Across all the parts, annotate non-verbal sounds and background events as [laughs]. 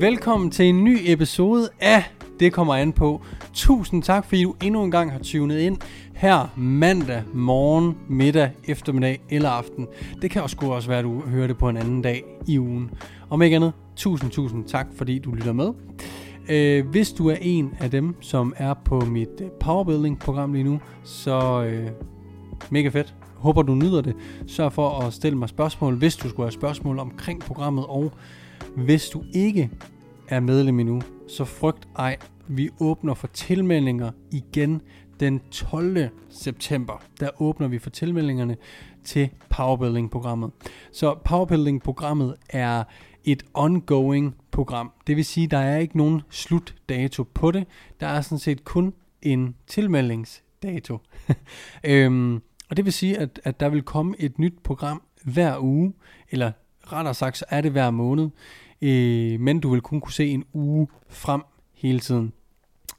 Velkommen til en ny episode af Det kommer an på. Tusind tak, fordi du endnu en gang har tunet ind her mandag morgen, middag, eftermiddag eller aften. Det kan også også være, at du hører det på en anden dag i ugen. Om ikke andet, tusind, tusind tak, fordi du lytter med. Øh, hvis du er en af dem, som er på mit øh, powerbuilding-program lige nu, så øh, mega fedt. Håber du nyder det. Sørg for at stille mig spørgsmål, hvis du skulle have spørgsmål omkring programmet. Og hvis du ikke er medlem endnu, så frygt ej. Vi åbner for tilmeldinger igen den 12. september. Der åbner vi for tilmeldingerne til Powerbuilding-programmet. Så Powerbuilding-programmet er et ongoing program. Det vil sige, der er ikke nogen slutdato på det. Der er sådan set kun en tilmeldingsdato. [laughs] øhm, og det vil sige, at, at der vil komme et nyt program hver uge, eller rettere sagt, så er det hver måned, øh, men du vil kun kunne se en uge frem hele tiden.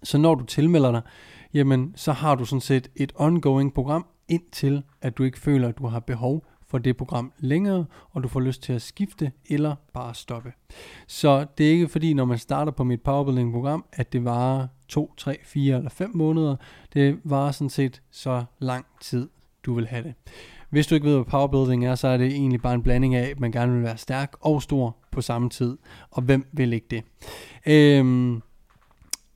Så når du tilmelder dig, jamen så har du sådan set et ongoing program, indtil at du ikke føler, at du har behov for det program længere, og du får lyst til at skifte eller bare stoppe. Så det er ikke fordi, når man starter på mit powerbuilding program, at det varer 2, 3, 4 eller 5 måneder. Det varer sådan set så lang tid, du vil have det. Hvis du ikke ved, hvad powerbuilding er, så er det egentlig bare en blanding af, at man gerne vil være stærk og stor på samme tid. Og hvem vil ikke det? Øhm,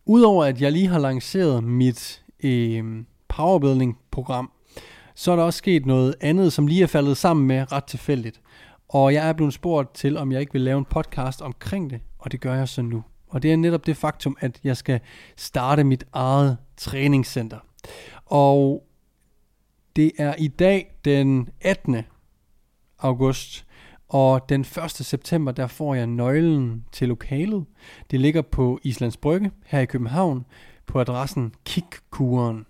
Udover at jeg lige har lanceret mit øhm, powerbuilding-program, så er der også sket noget andet, som lige er faldet sammen med ret tilfældigt. Og jeg er blevet spurgt til, om jeg ikke vil lave en podcast omkring det, og det gør jeg så nu. Og det er netop det faktum, at jeg skal starte mit eget træningscenter. Og det er i dag den 18. august, og den 1. september, der får jeg nøglen til lokalet. Det ligger på Islands Brygge her i København, på adressen Kikkuren.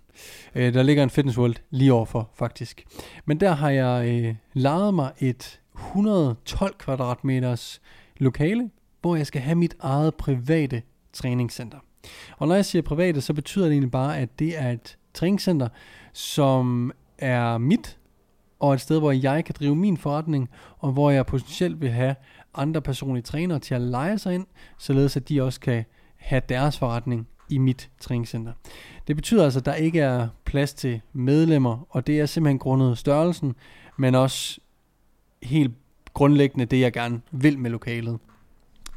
Øh, der ligger en Fitness World lige overfor, faktisk. Men der har jeg øh, lejet mig et 112 kvadratmeters lokale, hvor jeg skal have mit eget private træningscenter. Og når jeg siger private, så betyder det egentlig bare, at det er et træningscenter, som er mit, og et sted, hvor jeg kan drive min forretning, og hvor jeg potentielt vil have andre personlige trænere til at lege sig ind, således at de også kan have deres forretning i mit træningscenter. Det betyder altså, at der ikke er plads til medlemmer, og det er simpelthen grundet størrelsen, men også helt grundlæggende det, jeg gerne vil med lokalet.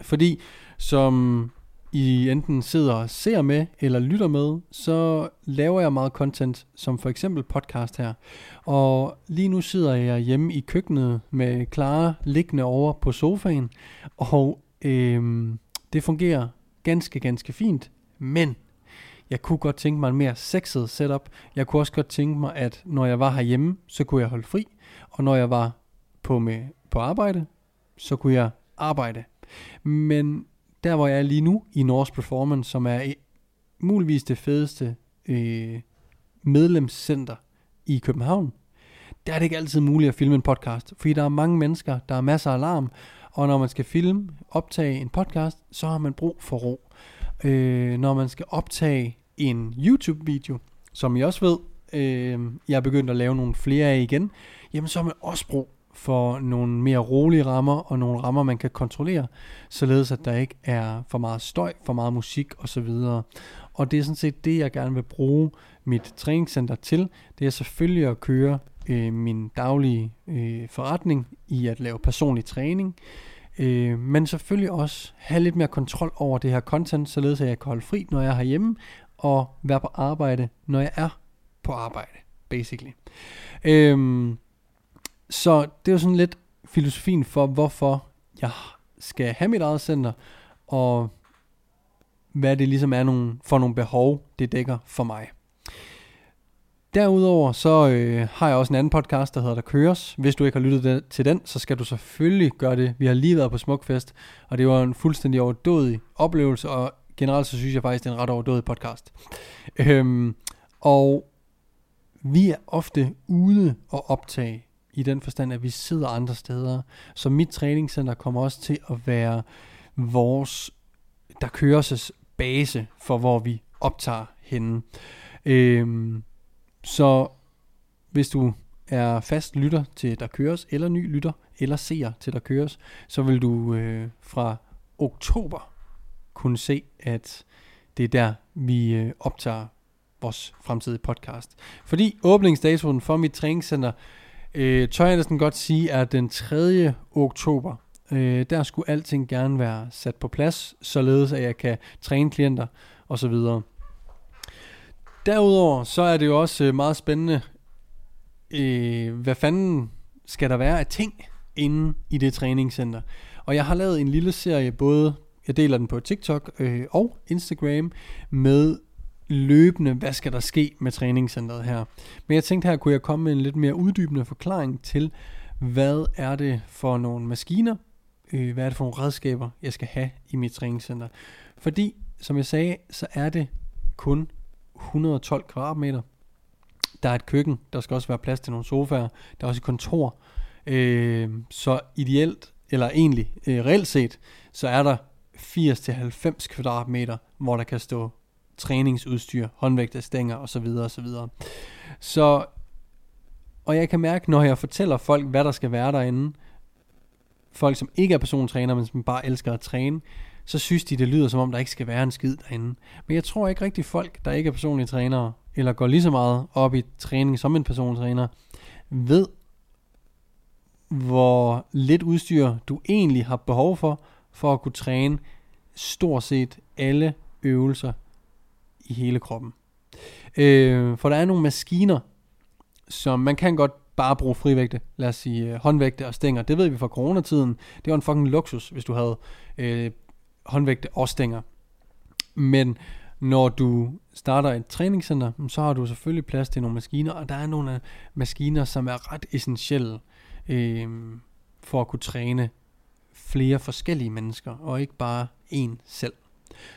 Fordi som i enten sidder og ser med eller lytter med, så laver jeg meget content, som for eksempel podcast her. Og lige nu sidder jeg hjemme i køkkenet med Clara liggende over på sofaen, og øhm, det fungerer ganske, ganske fint. Men jeg kunne godt tænke mig en mere sexet setup. Jeg kunne også godt tænke mig, at når jeg var herhjemme, så kunne jeg holde fri. Og når jeg var på, med, på arbejde, så kunne jeg arbejde. Men der hvor jeg er lige nu i Norse Performance, som er muligvis det fedeste øh, medlemscenter i København, der er det ikke altid muligt at filme en podcast, fordi der er mange mennesker, der er masser af alarm, og når man skal filme, optage en podcast, så har man brug for ro. Øh, når man skal optage en YouTube-video, som I også ved, øh, jeg er begyndt at lave nogle flere af igen, jamen så har man også brug for nogle mere rolige rammer og nogle rammer, man kan kontrollere, således at der ikke er for meget støj, for meget musik osv. Og det er sådan set det, jeg gerne vil bruge mit træningscenter til. Det er selvfølgelig at køre øh, min daglige øh, forretning i at lave personlig træning, øh, men selvfølgelig også have lidt mere kontrol over det her content, således at jeg kan holde fri, når jeg er herhjemme, og være på arbejde, når jeg er på arbejde, basically. Øh, så det er jo sådan lidt filosofien for, hvorfor jeg skal have mit eget center, og hvad det ligesom er nogle, for nogle behov, det dækker for mig. Derudover så øh, har jeg også en anden podcast, der hedder Der Køres. Hvis du ikke har lyttet til den, så skal du selvfølgelig gøre det. Vi har lige været på Smukfest, og det var en fuldstændig overdådig oplevelse, og generelt så synes jeg faktisk, det er en ret overdådig podcast. Øhm, og vi er ofte ude og optage i den forstand, at vi sidder andre steder. Så mit træningscenter kommer også til at være vores, der køres base for, hvor vi optager henne. Øhm, så hvis du er fast lytter til Der Køres, eller ny lytter, eller seer til Der Køres, så vil du øh, fra oktober kunne se, at det er der, vi øh, optager vores fremtidige podcast. Fordi åbningsdatoen for mit træningscenter, øh, tør jeg næsten godt sige, at den 3. oktober. Øh, der skulle alting gerne være sat på plads, således at jeg kan træne klienter osv. Derudover så er det jo også øh, meget spændende, øh, hvad fanden skal der være af ting inde i det træningscenter. Og jeg har lavet en lille serie, både jeg deler den på TikTok øh, og Instagram, med løbende, hvad skal der ske med træningscenteret her. Men jeg tænkte her, kunne jeg komme med en lidt mere uddybende forklaring til, hvad er det for nogle maskiner, øh, hvad er det for nogle redskaber, jeg skal have i mit træningscenter. Fordi, som jeg sagde, så er det kun 112 kvadratmeter. Der er et køkken, der skal også være plads til nogle sofaer, der er også et kontor. Øh, så ideelt, eller egentlig øh, reelt set, så er der 80-90 kvadratmeter, hvor der kan stå træningsudstyr, håndvægtestænger osv. osv. Så, og jeg kan mærke, når jeg fortæller folk, hvad der skal være derinde, folk som ikke er persontræner, men som bare elsker at træne, så synes de, det lyder som om, der ikke skal være en skid derinde. Men jeg tror ikke rigtig folk, der ikke er personlige trænere, eller går lige så meget op i træning som en persontræner, ved, hvor lidt udstyr du egentlig har behov for, for at kunne træne stort set alle øvelser i hele kroppen. Øh, for der er nogle maskiner, som man kan godt bare bruge frivægte, lad os sige øh, håndvægte og stænger. Det ved vi fra coronatiden. Det var en fucking luksus, hvis du havde øh, håndvægte og stænger. Men når du starter et træningscenter, så har du selvfølgelig plads til nogle maskiner, og der er nogle øh, maskiner, som er ret essentielle øh, for at kunne træne flere forskellige mennesker, og ikke bare en selv.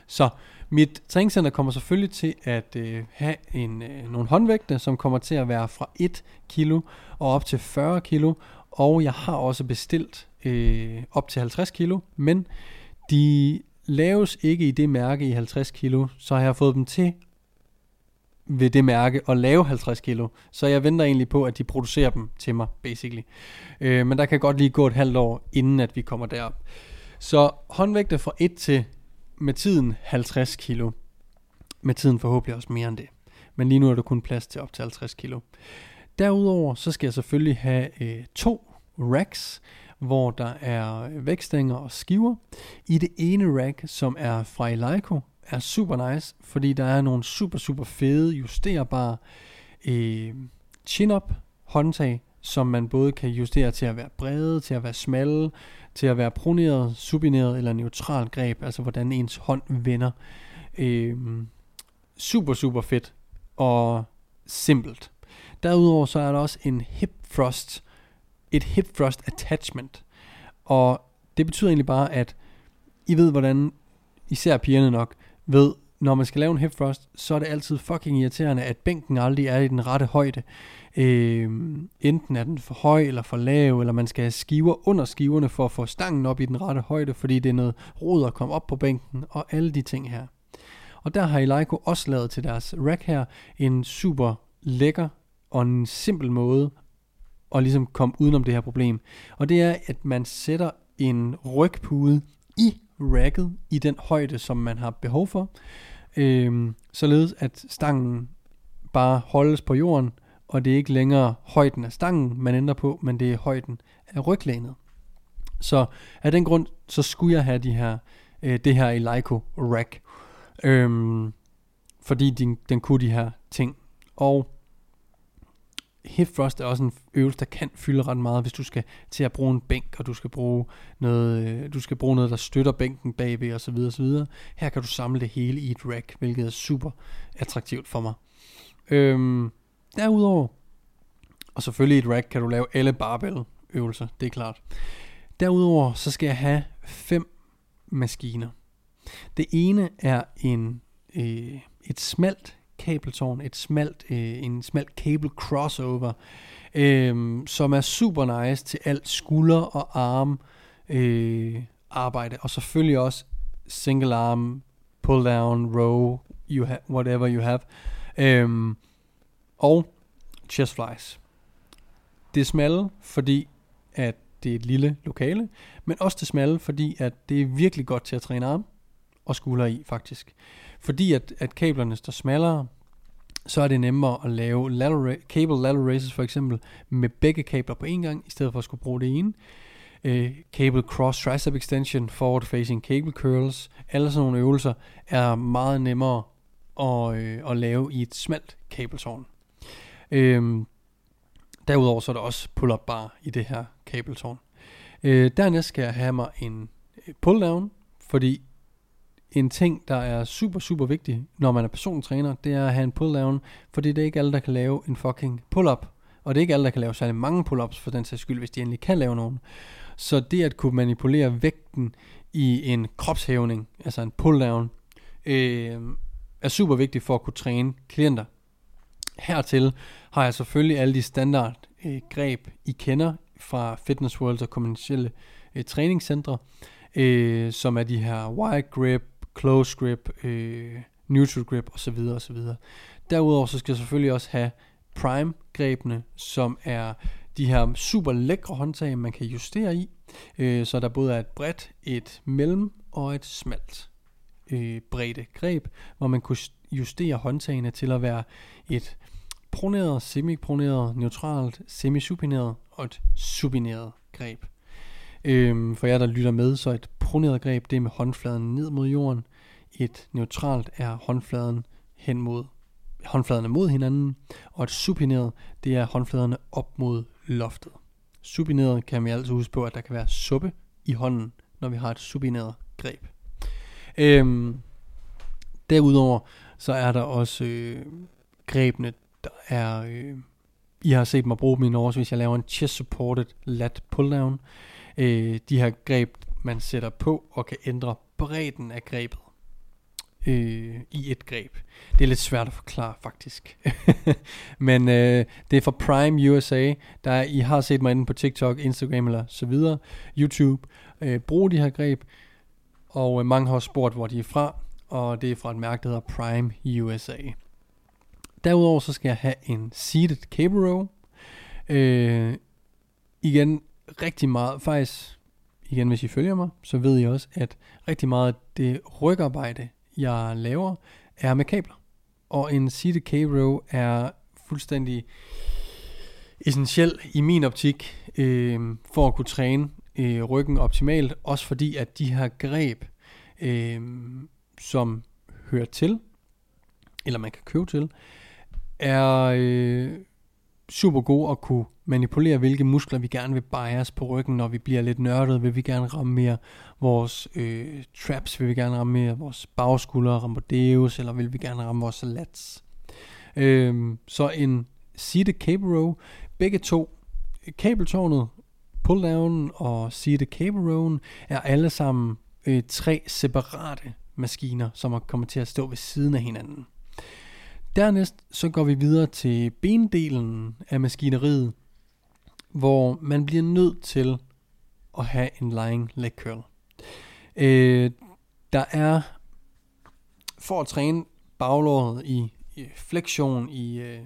Så mit træningscenter kommer selvfølgelig til at øh, have en, øh, nogle håndvægte, som kommer til at være fra 1 kilo og op til 40 kilo, og jeg har også bestilt øh, op til 50 kilo, men de laves ikke i det mærke i 50 kilo, så har jeg fået dem til ved det mærke at lave 50 kilo. Så jeg venter egentlig på, at de producerer dem til mig, basically. Øh, men der kan godt lige gå et halvt år, inden at vi kommer derop. Så håndvægte fra 1 til med tiden 50 kilo. Med tiden forhåbentlig også mere end det. Men lige nu er der kun plads til op til 50 kilo. Derudover så skal jeg selvfølgelig have øh, to racks, hvor der er vækstænger og skiver. I det ene rack, som er fra Eleiko, er super nice, fordi der er nogle super, super fede, justerbare øh, chin-up håndtag, som man både kan justere til at være brede, til at være smalle, til at være proneret, subineret eller neutralt greb, altså hvordan ens hånd vender. Øh, super, super fedt og simpelt. Derudover så er der også en hip thrust, et hip thrust attachment. Og det betyder egentlig bare, at I ved, hvordan især pigerne nok ved, når man skal lave en hip thrust, så er det altid fucking irriterende, at bænken aldrig er i den rette højde. Øh, enten er den for høj eller for lav, eller man skal have skiver under skiverne for at få stangen op i den rette højde, fordi det er noget rod at komme op på bænken, og alle de ting her. Og der har Eleiko også lavet til deres rack her en super lækker og en simpel måde at ligesom komme udenom det her problem. Og det er, at man sætter en rygpude i racket i den højde, som man har behov for, øh, således at stangen bare holdes på jorden, og det er ikke længere højden af stangen, man ændrer på, men det er højden af ryglænet. Så af den grund, så skulle jeg have de her, øh, det her Eleiko rack, øhm, fordi den, den kunne de her ting. Og hip thrust er også en øvelse, der kan fylde ret meget, hvis du skal til at bruge en bænk, og du skal bruge noget, øh, du skal bruge noget, der støtter bænken bagved, og så videre, og så videre. Her kan du samle det hele i et rack, hvilket er super attraktivt for mig. Øhm, derudover, og selvfølgelig i et rack kan du lave alle barbell øvelser, det er klart. Derudover, så skal jeg have fem maskiner. Det ene er en, øh, et smalt kabeltårn, et smalt, øh, en smalt cable crossover, øh, som er super nice til alt skulder og arm øh, arbejde, og selvfølgelig også single arm, pull down, row, you have, whatever you have, øh, og chest flies. Det er smalle, fordi at det er et lille lokale, men også det smalle, fordi at det er virkelig godt til at træne arm, og skuldre i, faktisk. Fordi at, at kablerne står smallere, så er det nemmere at lave lateral, cable lateral raises for eksempel med begge kabler på en gang, i stedet for at skulle bruge det ene. Uh, cable cross tricep extension, forward facing cable curls, alle sådan nogle øvelser er meget nemmere at, øh, at lave i et smalt kabeltårn. Øhm, derudover så er der også pull-up bar i det her kabeltårn. Øh, dernæst skal jeg have mig en øh, pull-down, fordi en ting, der er super, super vigtig, når man er persontræner, det er at have en pull-down, fordi det er ikke alle, der kan lave en fucking pull-up. Og det er ikke alle, der kan lave særlig mange pull-ups for den sags skyld, hvis de endelig kan lave nogen. Så det at kunne manipulere vægten i en kropshævning, altså en pull-down, øh, er super vigtigt for at kunne træne klienter. Hertil har jeg selvfølgelig alle de standard øh, greb, I kender fra Fitness World og kommersielle øh, træningscentre, øh, som er de her wide grip, close grip, øh, neutral grip osv. osv. Derudover så skal jeg selvfølgelig også have prime grebene, som er de her super lækre håndtag, man kan justere i. Øh, så der både er et bredt, et mellem og et smalt øh, bredde greb, hvor man kunne justere håndtagene til at være et proneret, semiproneret, neutralt, semisupineret og et supineret greb. Øhm, for jer, der lytter med, så et proneret greb, det er med håndfladen ned mod jorden. Et neutralt er håndfladen hen mod håndfladerne mod hinanden, og et supineret, det er håndfladerne op mod loftet. Supineret kan vi altid huske på, at der kan være suppe i hånden, når vi har et supineret greb. Øhm, derudover så er der også øh, grebene, der er... Øh, I har set mig bruge dem i Norge, hvis jeg laver en chest supported lat pulldown. Øh, de her greb, man sætter på og kan ændre bredden af grebet øh, i et greb. Det er lidt svært at forklare faktisk. [laughs] Men øh, det er fra Prime USA. Der I har set mig inde på TikTok, Instagram eller så videre, YouTube. Øh, brug de her greb. Og øh, mange har også spurgt, hvor de er fra. Og det er fra et mærke, der hedder Prime USA. Derudover så skal jeg have en seated cable row. Øh, igen, rigtig meget, faktisk, igen hvis I følger mig, så ved I også, at rigtig meget af det rygarbejde, jeg laver, er med kabler. Og en seated cable row er fuldstændig essentiel i min optik øh, for at kunne træne øh, ryggen optimalt. Også fordi at de her greb, øh, som hører til, eller man kan købe til, er øh, super gode at kunne manipulere, hvilke muskler vi gerne vil bias på ryggen, når vi bliver lidt nørdet, vil vi gerne ramme mere vores øh, traps, vil vi gerne ramme mere vores bagskuldre, ramme deus, eller vil vi gerne ramme vores lats. Øh, så en seated cable row, begge to, kabeltårnet, Pulldown og seated cable rowen, er alle sammen øh, tre separate maskiner, som kommer til at stå ved siden af hinanden. Dernæst så går vi videre til bendelen af maskineriet, hvor man bliver nødt til at have en lying leg curl. Øh, der er, for at træne baglåret i, øh, i flektion, i, øh,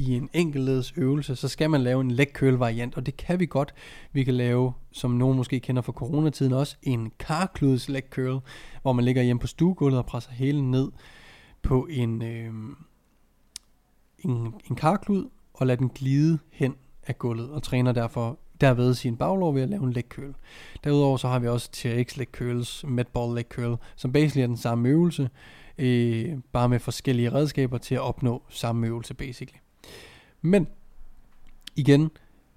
i en enkeltledes øvelse, så skal man lave en leg curl variant, og det kan vi godt. Vi kan lave, som nogen måske kender fra coronatiden også, en karkludes leg curl, hvor man ligger hjemme på stuegulvet og presser hele ned på en, øh, en, en karklud, og lader den glide hen af gulvet, og træner derfor derved sin baglov ved at lave en leg curl. Derudover så har vi også TRX leg curls, medball leg curl, som basically er den samme øvelse, øh, bare med forskellige redskaber til at opnå samme øvelse basically. Men igen,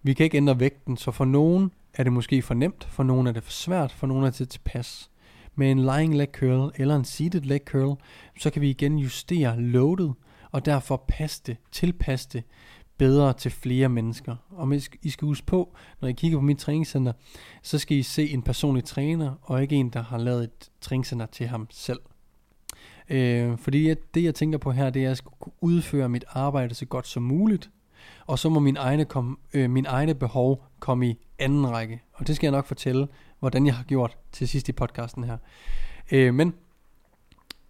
vi kan ikke ændre vægten, så for nogen er det måske for nemt, for nogen er det for svært, for nogen er det tilpas. Med en lying leg curl eller en seated leg curl, så kan vi igen justere loadet, og derfor passe det, tilpasse det bedre til flere mennesker. Og I skal huske på, når I kigger på mit træningscenter, så skal I se en personlig træner, og ikke en, der har lavet et træningscenter til ham selv. Øh, fordi det, jeg tænker på her, det er, at jeg skal kunne udføre mit arbejde så godt som muligt, og så må min egne, kom, øh, min egne behov komme i anden række. Og det skal jeg nok fortælle, hvordan jeg har gjort til sidst i podcasten her. Øh, men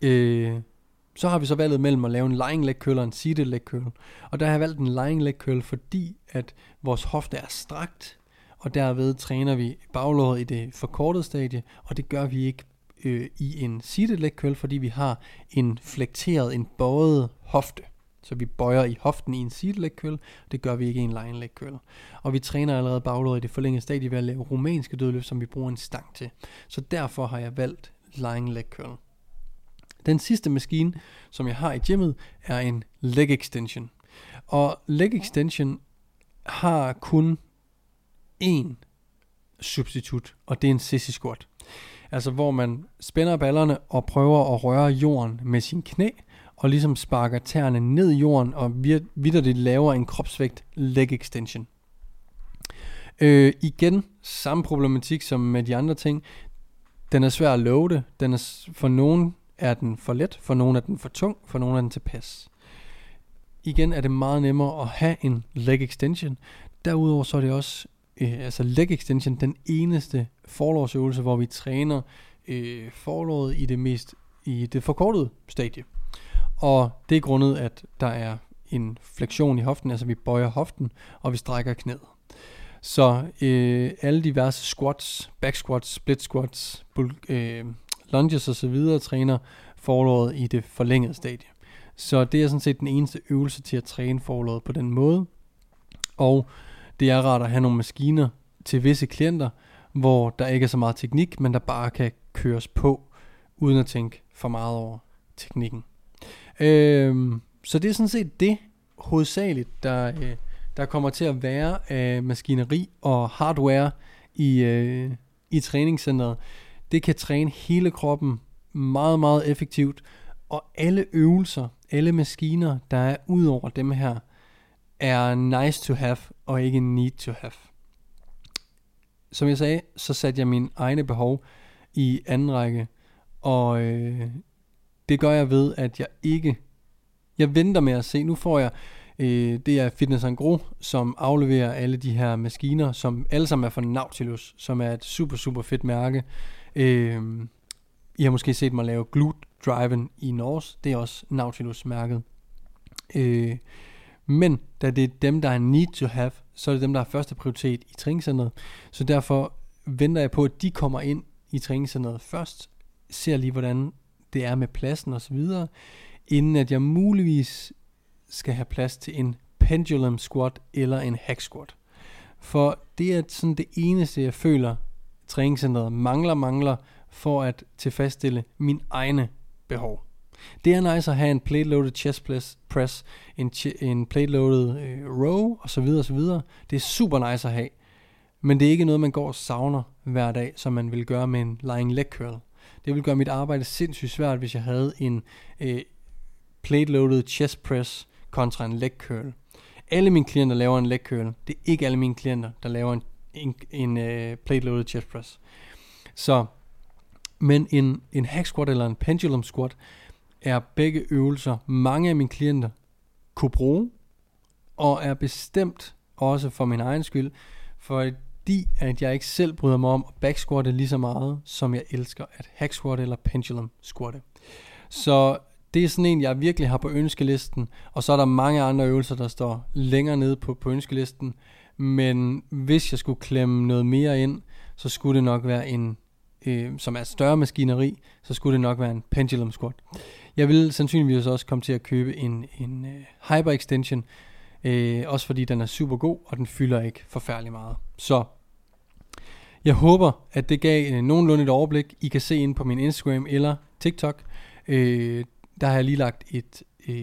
øh, så har vi så valget mellem at lave en lying leg curl og en seated leg curl. Og der har jeg valgt en lying leg curl, fordi at vores hofte er strakt, og derved træner vi baglåret i det forkortede stadie, og det gør vi ikke øh, i en seated leg curl, fordi vi har en flekteret, en bøjet hofte. Så vi bøjer i hoften i en seated leg curl, det gør vi ikke i en lying leg curl. Og vi træner allerede baglåret i det forlængede stadie ved at lave romanske dødløft, som vi bruger en stang til. Så derfor har jeg valgt lying leg curl. Den sidste maskine, som jeg har i gymmet, er en leg extension. Og leg extension har kun én substitut, og det er en sissy squat. Altså hvor man spænder ballerne og prøver at røre jorden med sin knæ, og ligesom sparker tæerne ned i jorden, og vidderligt laver en kropsvægt leg extension. Øh, igen, samme problematik som med de andre ting. Den er svær at loade. Den er, for nogen er den for let, for nogen er den for tung, for nogen er den tilpas. Igen er det meget nemmere at have en leg extension. Derudover så er det også øh, altså leg extension den eneste forlovsøvelse, hvor vi træner øh, forlovet i det mest i det forkortede stadie. Og det er grundet, at der er en fleksion i hoften, altså vi bøjer hoften, og vi strækker knæet. Så øh, alle diverse squats, back squats, split squats, bul- øh, lunges osv. træner forlåret i det forlængede stadie. Så det er sådan set den eneste øvelse til at træne forlåret på den måde. Og det er rart at have nogle maskiner til visse klienter, hvor der ikke er så meget teknik, men der bare kan køres på, uden at tænke for meget over teknikken. Øhm, så det er sådan set det hovedsageligt, der, øh, der kommer til at være af maskineri og hardware i, øh, i træningscenteret. Det kan træne hele kroppen meget, meget effektivt, og alle øvelser, alle maskiner, der er ud over dem her, er nice to have, og ikke need to have. Som jeg sagde, så satte jeg mine egne behov i anden række, og øh, det gør jeg ved, at jeg ikke, jeg venter med at se, nu får jeg, øh, det er Fitness Gro, som afleverer alle de her maskiner, som alle sammen er fra Nautilus, som er et super, super fedt mærke. Øh, I har måske set mig lave Glute Driven i Norge, det er også Nautilus-mærket. Øh, men da det er dem, der er need to have, så er det dem, der har første prioritet i træningscenteret. Så derfor venter jeg på, at de kommer ind i træningscenteret først, ser lige, hvordan det er med pladsen osv., inden at jeg muligvis skal have plads til en pendulum squat eller en hack squat. For det er sådan det eneste, jeg føler, træningscenteret mangler, mangler for at tilfredsstille min egne behov. Det er nice at have en plate-loaded chest press, press en, en plate-loaded øh, row osv. osv. Det er super nice at have. Men det er ikke noget, man går og savner hver dag, som man vil gøre med en lying leg curl. Det vil gøre mit arbejde sindssygt svært, hvis jeg havde en øh, plate-loaded chest press kontra en leg curl. Alle mine klienter laver en leg curl. Det er ikke alle mine klienter, der laver en, en, en øh, plate-loaded chest press. Så, men en, en hack squat eller en pendulum squat er begge øvelser, mange af mine klienter kunne bruge, og er bestemt også for min egen skyld, fordi at jeg ikke selv bryder mig om at backsquatte lige så meget, som jeg elsker at hack squat eller pendulum squatte. Så det er sådan en, jeg virkelig har på ønskelisten, og så er der mange andre øvelser, der står længere nede på, på ønskelisten, men hvis jeg skulle klemme noget mere ind, så skulle det nok være en, øh, som er større maskineri, så skulle det nok være en pendulum squat. Jeg vil sandsynligvis også komme til at købe en, en uh, Hyper Extension, uh, også fordi den er super god, og den fylder ikke forfærdelig meget. Så jeg håber, at det gav uh, nogenlunde et overblik. I kan se ind på min Instagram eller TikTok. Uh, der har jeg lige lagt et, uh,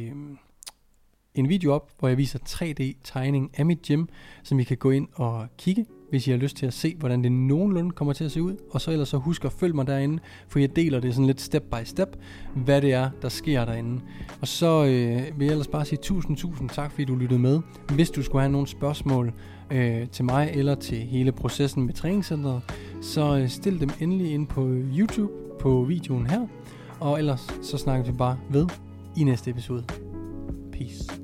en video op, hvor jeg viser 3D-tegning af mit gym, som I kan gå ind og kigge hvis I har lyst til at se, hvordan det nogenlunde kommer til at se ud. Og så ellers så husk at følge mig derinde, for jeg deler det sådan lidt step by step, hvad det er, der sker derinde. Og så øh, vil jeg ellers bare sige tusind, tusind tak, fordi du lyttede med. Hvis du skulle have nogle spørgsmål øh, til mig eller til hele processen med træningscenteret, så øh, stil dem endelig ind på YouTube på videoen her. Og ellers så snakker vi bare ved i næste episode. Peace.